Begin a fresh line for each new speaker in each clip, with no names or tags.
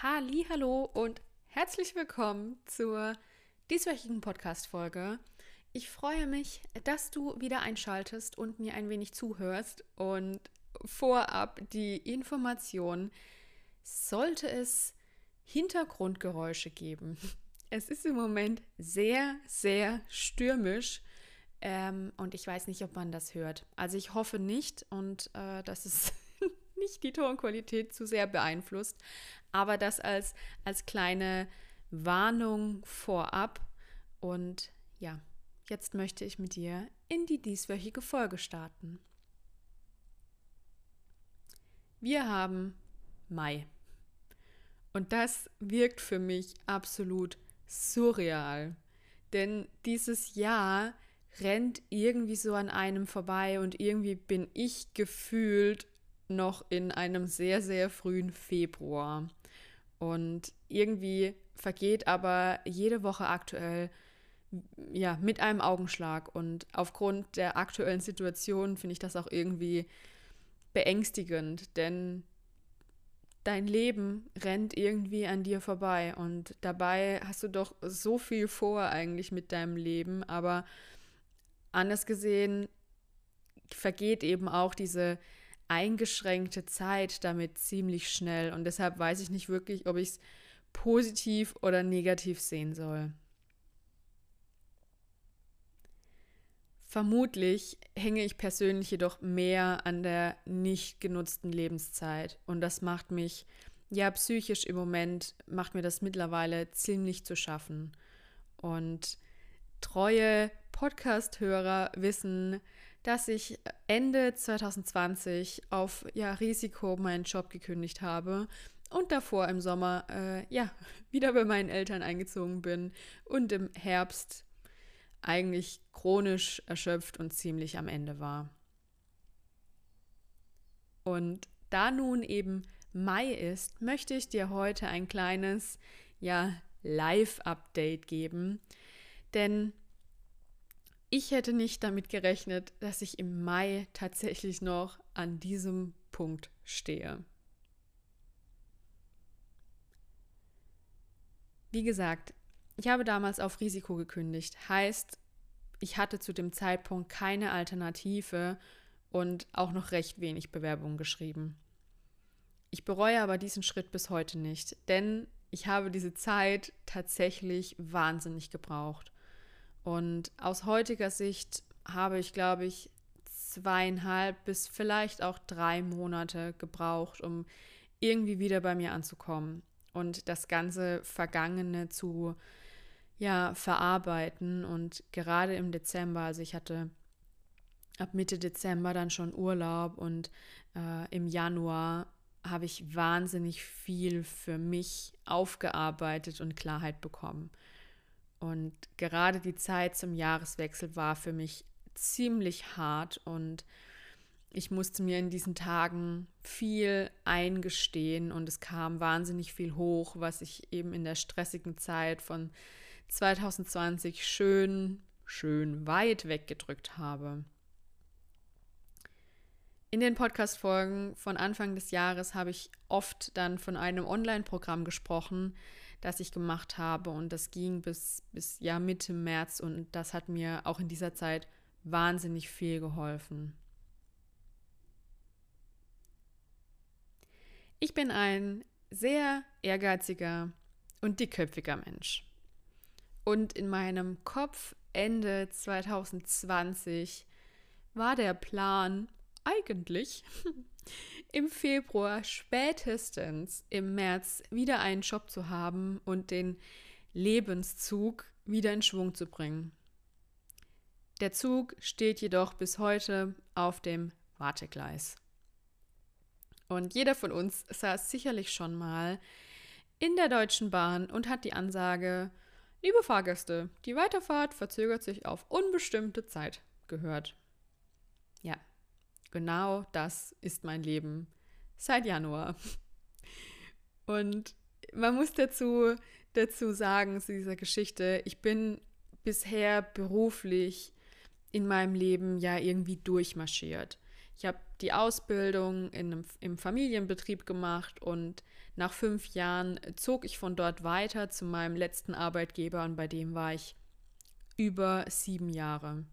Hallo und herzlich willkommen zur dieswöchigen Podcast-Folge. Ich freue mich, dass du wieder einschaltest und mir ein wenig zuhörst. Und vorab die Information, sollte es Hintergrundgeräusche geben. Es ist im Moment sehr, sehr stürmisch ähm, und ich weiß nicht, ob man das hört. Also ich hoffe nicht und äh, dass es nicht die Tonqualität zu sehr beeinflusst. Aber das als, als kleine Warnung vorab. Und ja, jetzt möchte ich mit dir in die dieswöchige Folge starten. Wir haben Mai. Und das wirkt für mich absolut surreal. Denn dieses Jahr rennt irgendwie so an einem vorbei und irgendwie bin ich gefühlt noch in einem sehr, sehr frühen Februar. Und irgendwie vergeht aber jede Woche aktuell ja mit einem Augenschlag. Und aufgrund der aktuellen Situation finde ich das auch irgendwie beängstigend, denn dein Leben rennt irgendwie an dir vorbei und dabei hast du doch so viel vor eigentlich mit deinem Leben, aber anders gesehen vergeht eben auch diese eingeschränkte Zeit damit ziemlich schnell und deshalb weiß ich nicht wirklich, ob ich es positiv oder negativ sehen soll. Vermutlich hänge ich persönlich jedoch mehr an der nicht genutzten Lebenszeit und das macht mich, ja, psychisch im Moment, macht mir das mittlerweile ziemlich zu schaffen. Und treue Podcast-Hörer wissen, dass ich Ende 2020 auf ja, Risiko meinen Job gekündigt habe und davor im Sommer äh, ja wieder bei meinen Eltern eingezogen bin und im Herbst eigentlich chronisch erschöpft und ziemlich am Ende war. Und da nun eben Mai ist, möchte ich dir heute ein kleines, ja, Live-Update geben. Denn ich hätte nicht damit gerechnet, dass ich im Mai tatsächlich noch an diesem Punkt stehe. Wie gesagt, ich habe damals auf Risiko gekündigt. Heißt, ich hatte zu dem Zeitpunkt keine Alternative und auch noch recht wenig Bewerbungen geschrieben. Ich bereue aber diesen Schritt bis heute nicht, denn ich habe diese Zeit tatsächlich wahnsinnig gebraucht. Und aus heutiger Sicht habe ich, glaube ich, zweieinhalb bis vielleicht auch drei Monate gebraucht, um irgendwie wieder bei mir anzukommen und das ganze Vergangene zu ja, verarbeiten. Und gerade im Dezember, also ich hatte ab Mitte Dezember dann schon Urlaub und äh, im Januar habe ich wahnsinnig viel für mich aufgearbeitet und Klarheit bekommen. Und gerade die Zeit zum Jahreswechsel war für mich ziemlich hart und ich musste mir in diesen Tagen viel eingestehen und es kam wahnsinnig viel hoch, was ich eben in der stressigen Zeit von 2020 schön, schön weit weggedrückt habe. In den Podcast-Folgen von Anfang des Jahres habe ich oft dann von einem Online-Programm gesprochen, das ich gemacht habe und das ging bis, bis ja Mitte März und das hat mir auch in dieser Zeit wahnsinnig viel geholfen. Ich bin ein sehr ehrgeiziger und dickköpfiger Mensch. Und in meinem Kopf Ende 2020 war der Plan eigentlich im Februar spätestens im März wieder einen Job zu haben und den Lebenszug wieder in Schwung zu bringen. Der Zug steht jedoch bis heute auf dem Wartegleis. Und jeder von uns saß sicherlich schon mal in der Deutschen Bahn und hat die Ansage Liebe Fahrgäste, die Weiterfahrt verzögert sich auf unbestimmte Zeit gehört. Genau das ist mein Leben seit Januar. Und man muss dazu, dazu sagen, zu dieser Geschichte, ich bin bisher beruflich in meinem Leben ja irgendwie durchmarschiert. Ich habe die Ausbildung in einem, im Familienbetrieb gemacht und nach fünf Jahren zog ich von dort weiter zu meinem letzten Arbeitgeber und bei dem war ich über sieben Jahre.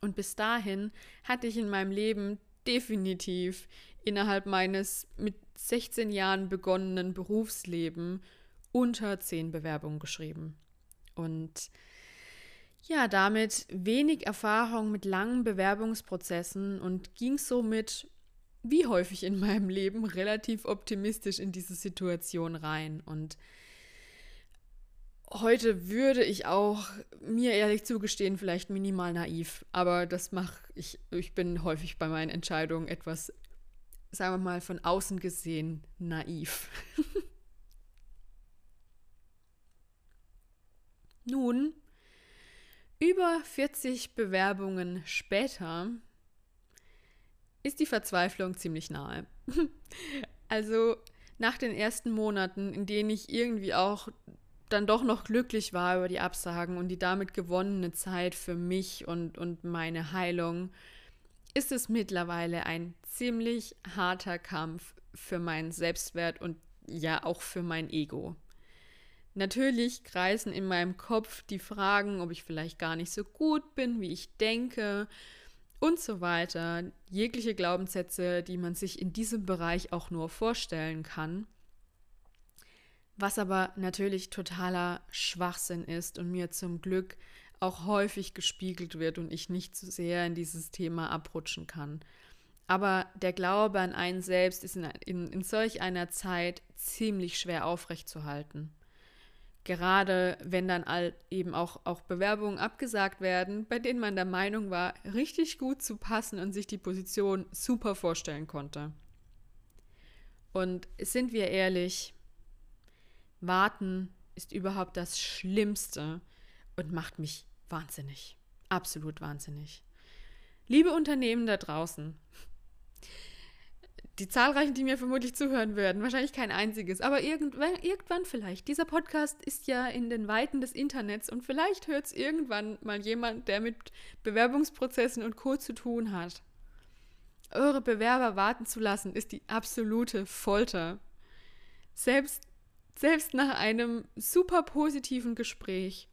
Und bis dahin hatte ich in meinem Leben definitiv innerhalb meines mit 16 Jahren begonnenen Berufsleben unter zehn Bewerbungen geschrieben. Und ja, damit wenig Erfahrung mit langen Bewerbungsprozessen und ging somit, wie häufig in meinem Leben, relativ optimistisch in diese Situation rein. Und heute würde ich auch mir ehrlich zugestehen, vielleicht minimal naiv, aber das mache ich, ich bin häufig bei meinen Entscheidungen etwas, sagen wir mal, von außen gesehen naiv. Nun, über 40 Bewerbungen später ist die Verzweiflung ziemlich nahe. also nach den ersten Monaten, in denen ich irgendwie auch dann doch noch glücklich war über die Absagen und die damit gewonnene Zeit für mich und, und meine Heilung, ist es mittlerweile ein ziemlich harter Kampf für meinen Selbstwert und ja auch für mein Ego. Natürlich kreisen in meinem Kopf die Fragen, ob ich vielleicht gar nicht so gut bin, wie ich denke und so weiter. Jegliche Glaubenssätze, die man sich in diesem Bereich auch nur vorstellen kann was aber natürlich totaler Schwachsinn ist und mir zum Glück auch häufig gespiegelt wird und ich nicht zu sehr in dieses Thema abrutschen kann. Aber der Glaube an einen selbst ist in, in, in solch einer Zeit ziemlich schwer aufrechtzuerhalten. Gerade wenn dann all, eben auch, auch Bewerbungen abgesagt werden, bei denen man der Meinung war, richtig gut zu passen und sich die Position super vorstellen konnte. Und sind wir ehrlich, Warten ist überhaupt das Schlimmste und macht mich wahnsinnig. Absolut wahnsinnig. Liebe Unternehmen da draußen, die zahlreichen, die mir vermutlich zuhören werden, wahrscheinlich kein einziges, aber irgendwann, irgendwann vielleicht. Dieser Podcast ist ja in den Weiten des Internets und vielleicht hört es irgendwann mal jemand, der mit Bewerbungsprozessen und Co. zu tun hat. Eure Bewerber warten zu lassen, ist die absolute Folter. Selbst selbst nach einem super positiven Gespräch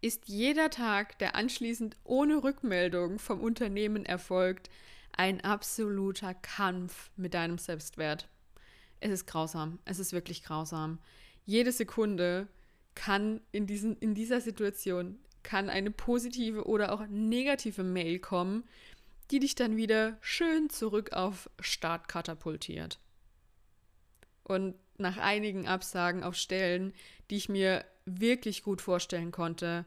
ist jeder Tag, der anschließend ohne Rückmeldung vom Unternehmen erfolgt, ein absoluter Kampf mit deinem Selbstwert. Es ist grausam. Es ist wirklich grausam. Jede Sekunde kann in, diesen, in dieser Situation kann eine positive oder auch negative Mail kommen, die dich dann wieder schön zurück auf Start katapultiert. Und nach einigen Absagen auf Stellen, die ich mir wirklich gut vorstellen konnte,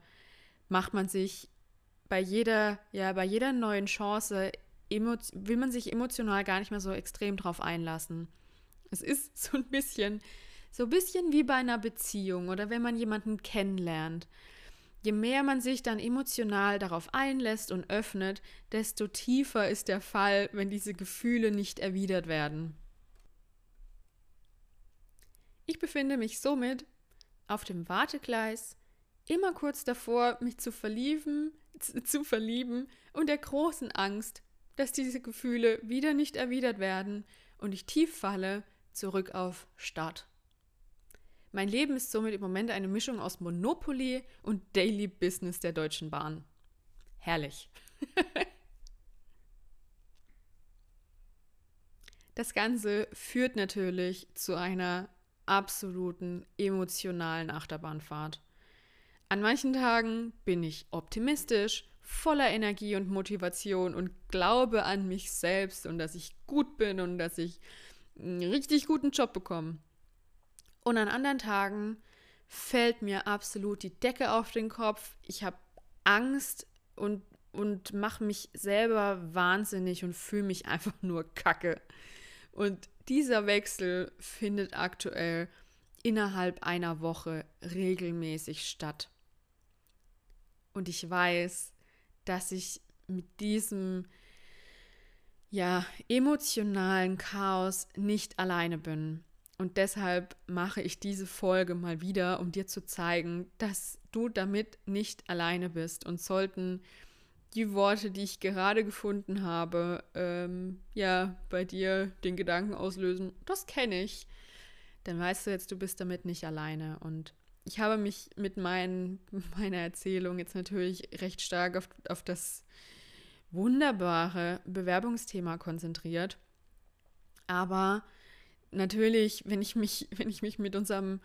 macht man sich bei jeder, ja, bei jeder neuen Chance will man sich emotional gar nicht mehr so extrem drauf einlassen. Es ist so ein bisschen, so ein bisschen wie bei einer Beziehung oder wenn man jemanden kennenlernt. Je mehr man sich dann emotional darauf einlässt und öffnet, desto tiefer ist der Fall, wenn diese Gefühle nicht erwidert werden. Ich befinde mich somit auf dem Wartegleis, immer kurz davor, mich zu verlieben, zu verlieben und der großen Angst, dass diese Gefühle wieder nicht erwidert werden und ich tief falle zurück auf Start. Mein Leben ist somit im Moment eine Mischung aus Monopoly und Daily Business der Deutschen Bahn. Herrlich. das Ganze führt natürlich zu einer absoluten emotionalen Achterbahnfahrt. An manchen Tagen bin ich optimistisch, voller Energie und Motivation und glaube an mich selbst und dass ich gut bin und dass ich einen richtig guten Job bekomme. Und an anderen Tagen fällt mir absolut die Decke auf den Kopf. Ich habe Angst und, und mache mich selber wahnsinnig und fühle mich einfach nur kacke. Und dieser Wechsel findet aktuell innerhalb einer Woche regelmäßig statt. Und ich weiß, dass ich mit diesem ja, emotionalen Chaos nicht alleine bin. Und deshalb mache ich diese Folge mal wieder, um dir zu zeigen, dass du damit nicht alleine bist. Und sollten die Worte, die ich gerade gefunden habe, ähm, ja, bei dir den Gedanken auslösen, das kenne ich, dann weißt du jetzt, du bist damit nicht alleine. Und ich habe mich mit mein, meiner Erzählung jetzt natürlich recht stark auf, auf das wunderbare Bewerbungsthema konzentriert. Aber natürlich, wenn ich mich, wenn ich mich mit unserem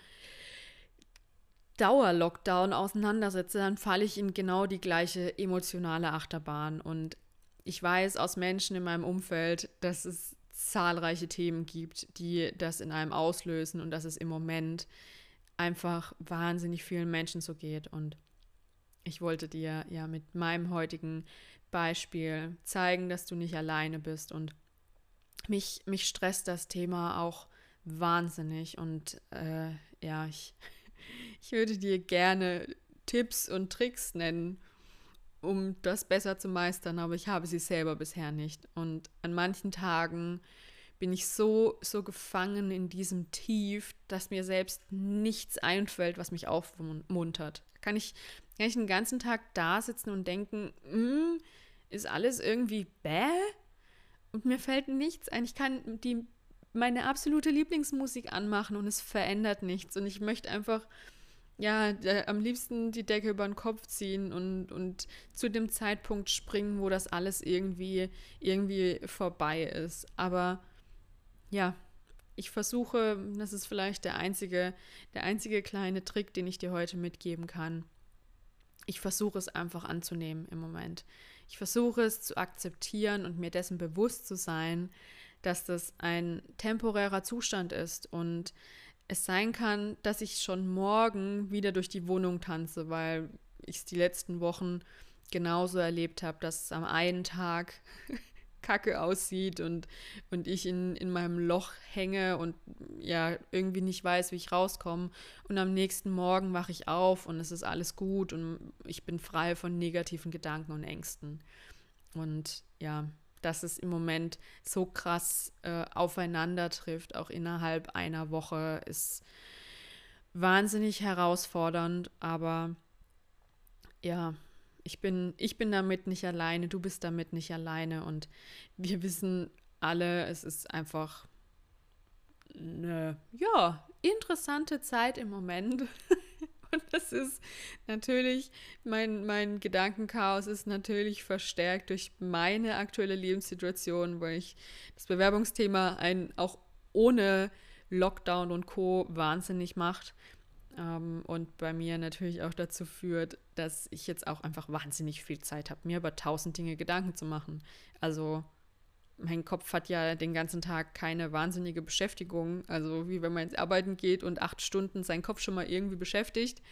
Dauerlockdown auseinandersetze, dann falle ich in genau die gleiche emotionale Achterbahn. Und ich weiß aus Menschen in meinem Umfeld, dass es zahlreiche Themen gibt, die das in einem auslösen und dass es im Moment einfach wahnsinnig vielen Menschen so geht. Und ich wollte dir ja mit meinem heutigen Beispiel zeigen, dass du nicht alleine bist. Und mich, mich stresst das Thema auch wahnsinnig. Und äh, ja, ich ich würde dir gerne Tipps und Tricks nennen, um das besser zu meistern, aber ich habe sie selber bisher nicht. Und an manchen Tagen bin ich so, so gefangen in diesem Tief, dass mir selbst nichts einfällt, was mich aufmuntert. Kann ich, kann ich den ganzen Tag da sitzen und denken, mm, ist alles irgendwie bäh? Und mir fällt nichts ein. Ich kann die, meine absolute Lieblingsmusik anmachen und es verändert nichts. Und ich möchte einfach ja, äh, am liebsten die Decke über den Kopf ziehen und, und zu dem Zeitpunkt springen, wo das alles irgendwie, irgendwie vorbei ist. Aber ja, ich versuche, das ist vielleicht der einzige, der einzige kleine Trick, den ich dir heute mitgeben kann. Ich versuche es einfach anzunehmen im Moment. Ich versuche es zu akzeptieren und mir dessen bewusst zu sein, dass das ein temporärer Zustand ist und es sein kann, dass ich schon morgen wieder durch die Wohnung tanze, weil ich es die letzten Wochen genauso erlebt habe, dass es am einen Tag kacke aussieht und, und ich in, in meinem Loch hänge und ja, irgendwie nicht weiß, wie ich rauskomme. Und am nächsten Morgen wache ich auf und es ist alles gut und ich bin frei von negativen Gedanken und Ängsten. Und ja, dass es im Moment so krass äh, aufeinander trifft, auch innerhalb einer Woche, ist wahnsinnig herausfordernd, aber ja, ich bin, ich bin damit nicht alleine, du bist damit nicht alleine und wir wissen alle, es ist einfach eine, ja, interessante Zeit im Moment. Und das ist natürlich, mein, mein Gedankenchaos ist natürlich verstärkt durch meine aktuelle Lebenssituation, weil ich das Bewerbungsthema ein auch ohne Lockdown und Co. wahnsinnig macht. Ähm, und bei mir natürlich auch dazu führt, dass ich jetzt auch einfach wahnsinnig viel Zeit habe, mir über tausend Dinge Gedanken zu machen. Also mein Kopf hat ja den ganzen Tag keine wahnsinnige Beschäftigung. Also wie wenn man ins Arbeiten geht und acht Stunden seinen Kopf schon mal irgendwie beschäftigt.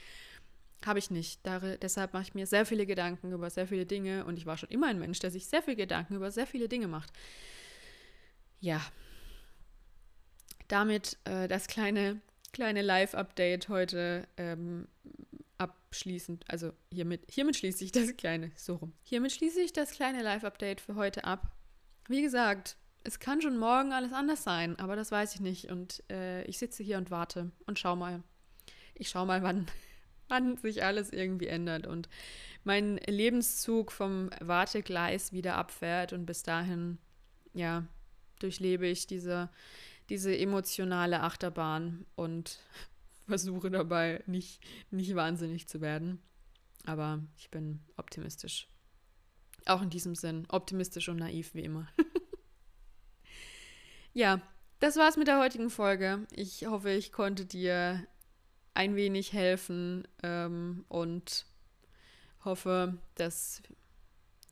Habe ich nicht. Da, deshalb mache ich mir sehr viele Gedanken über sehr viele Dinge und ich war schon immer ein Mensch, der sich sehr viel Gedanken über sehr viele Dinge macht. Ja. Damit äh, das kleine, kleine Live-Update heute ähm, abschließend. Also hiermit, hiermit schließe ich das kleine, so rum. Hiermit schließe ich das kleine Live-Update für heute ab wie gesagt, es kann schon morgen alles anders sein, aber das weiß ich nicht. Und äh, ich sitze hier und warte und schau mal. Ich schau mal, wann, wann sich alles irgendwie ändert und mein Lebenszug vom Wartegleis wieder abfährt und bis dahin, ja, durchlebe ich diese, diese emotionale Achterbahn und versuche dabei nicht, nicht wahnsinnig zu werden. Aber ich bin optimistisch. Auch in diesem Sinn, optimistisch und naiv wie immer. ja, das war's mit der heutigen Folge. Ich hoffe, ich konnte dir ein wenig helfen ähm, und hoffe, dass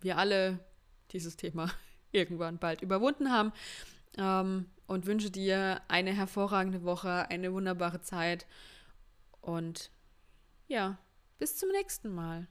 wir alle dieses Thema irgendwann bald überwunden haben ähm, und wünsche dir eine hervorragende Woche, eine wunderbare Zeit und ja, bis zum nächsten Mal.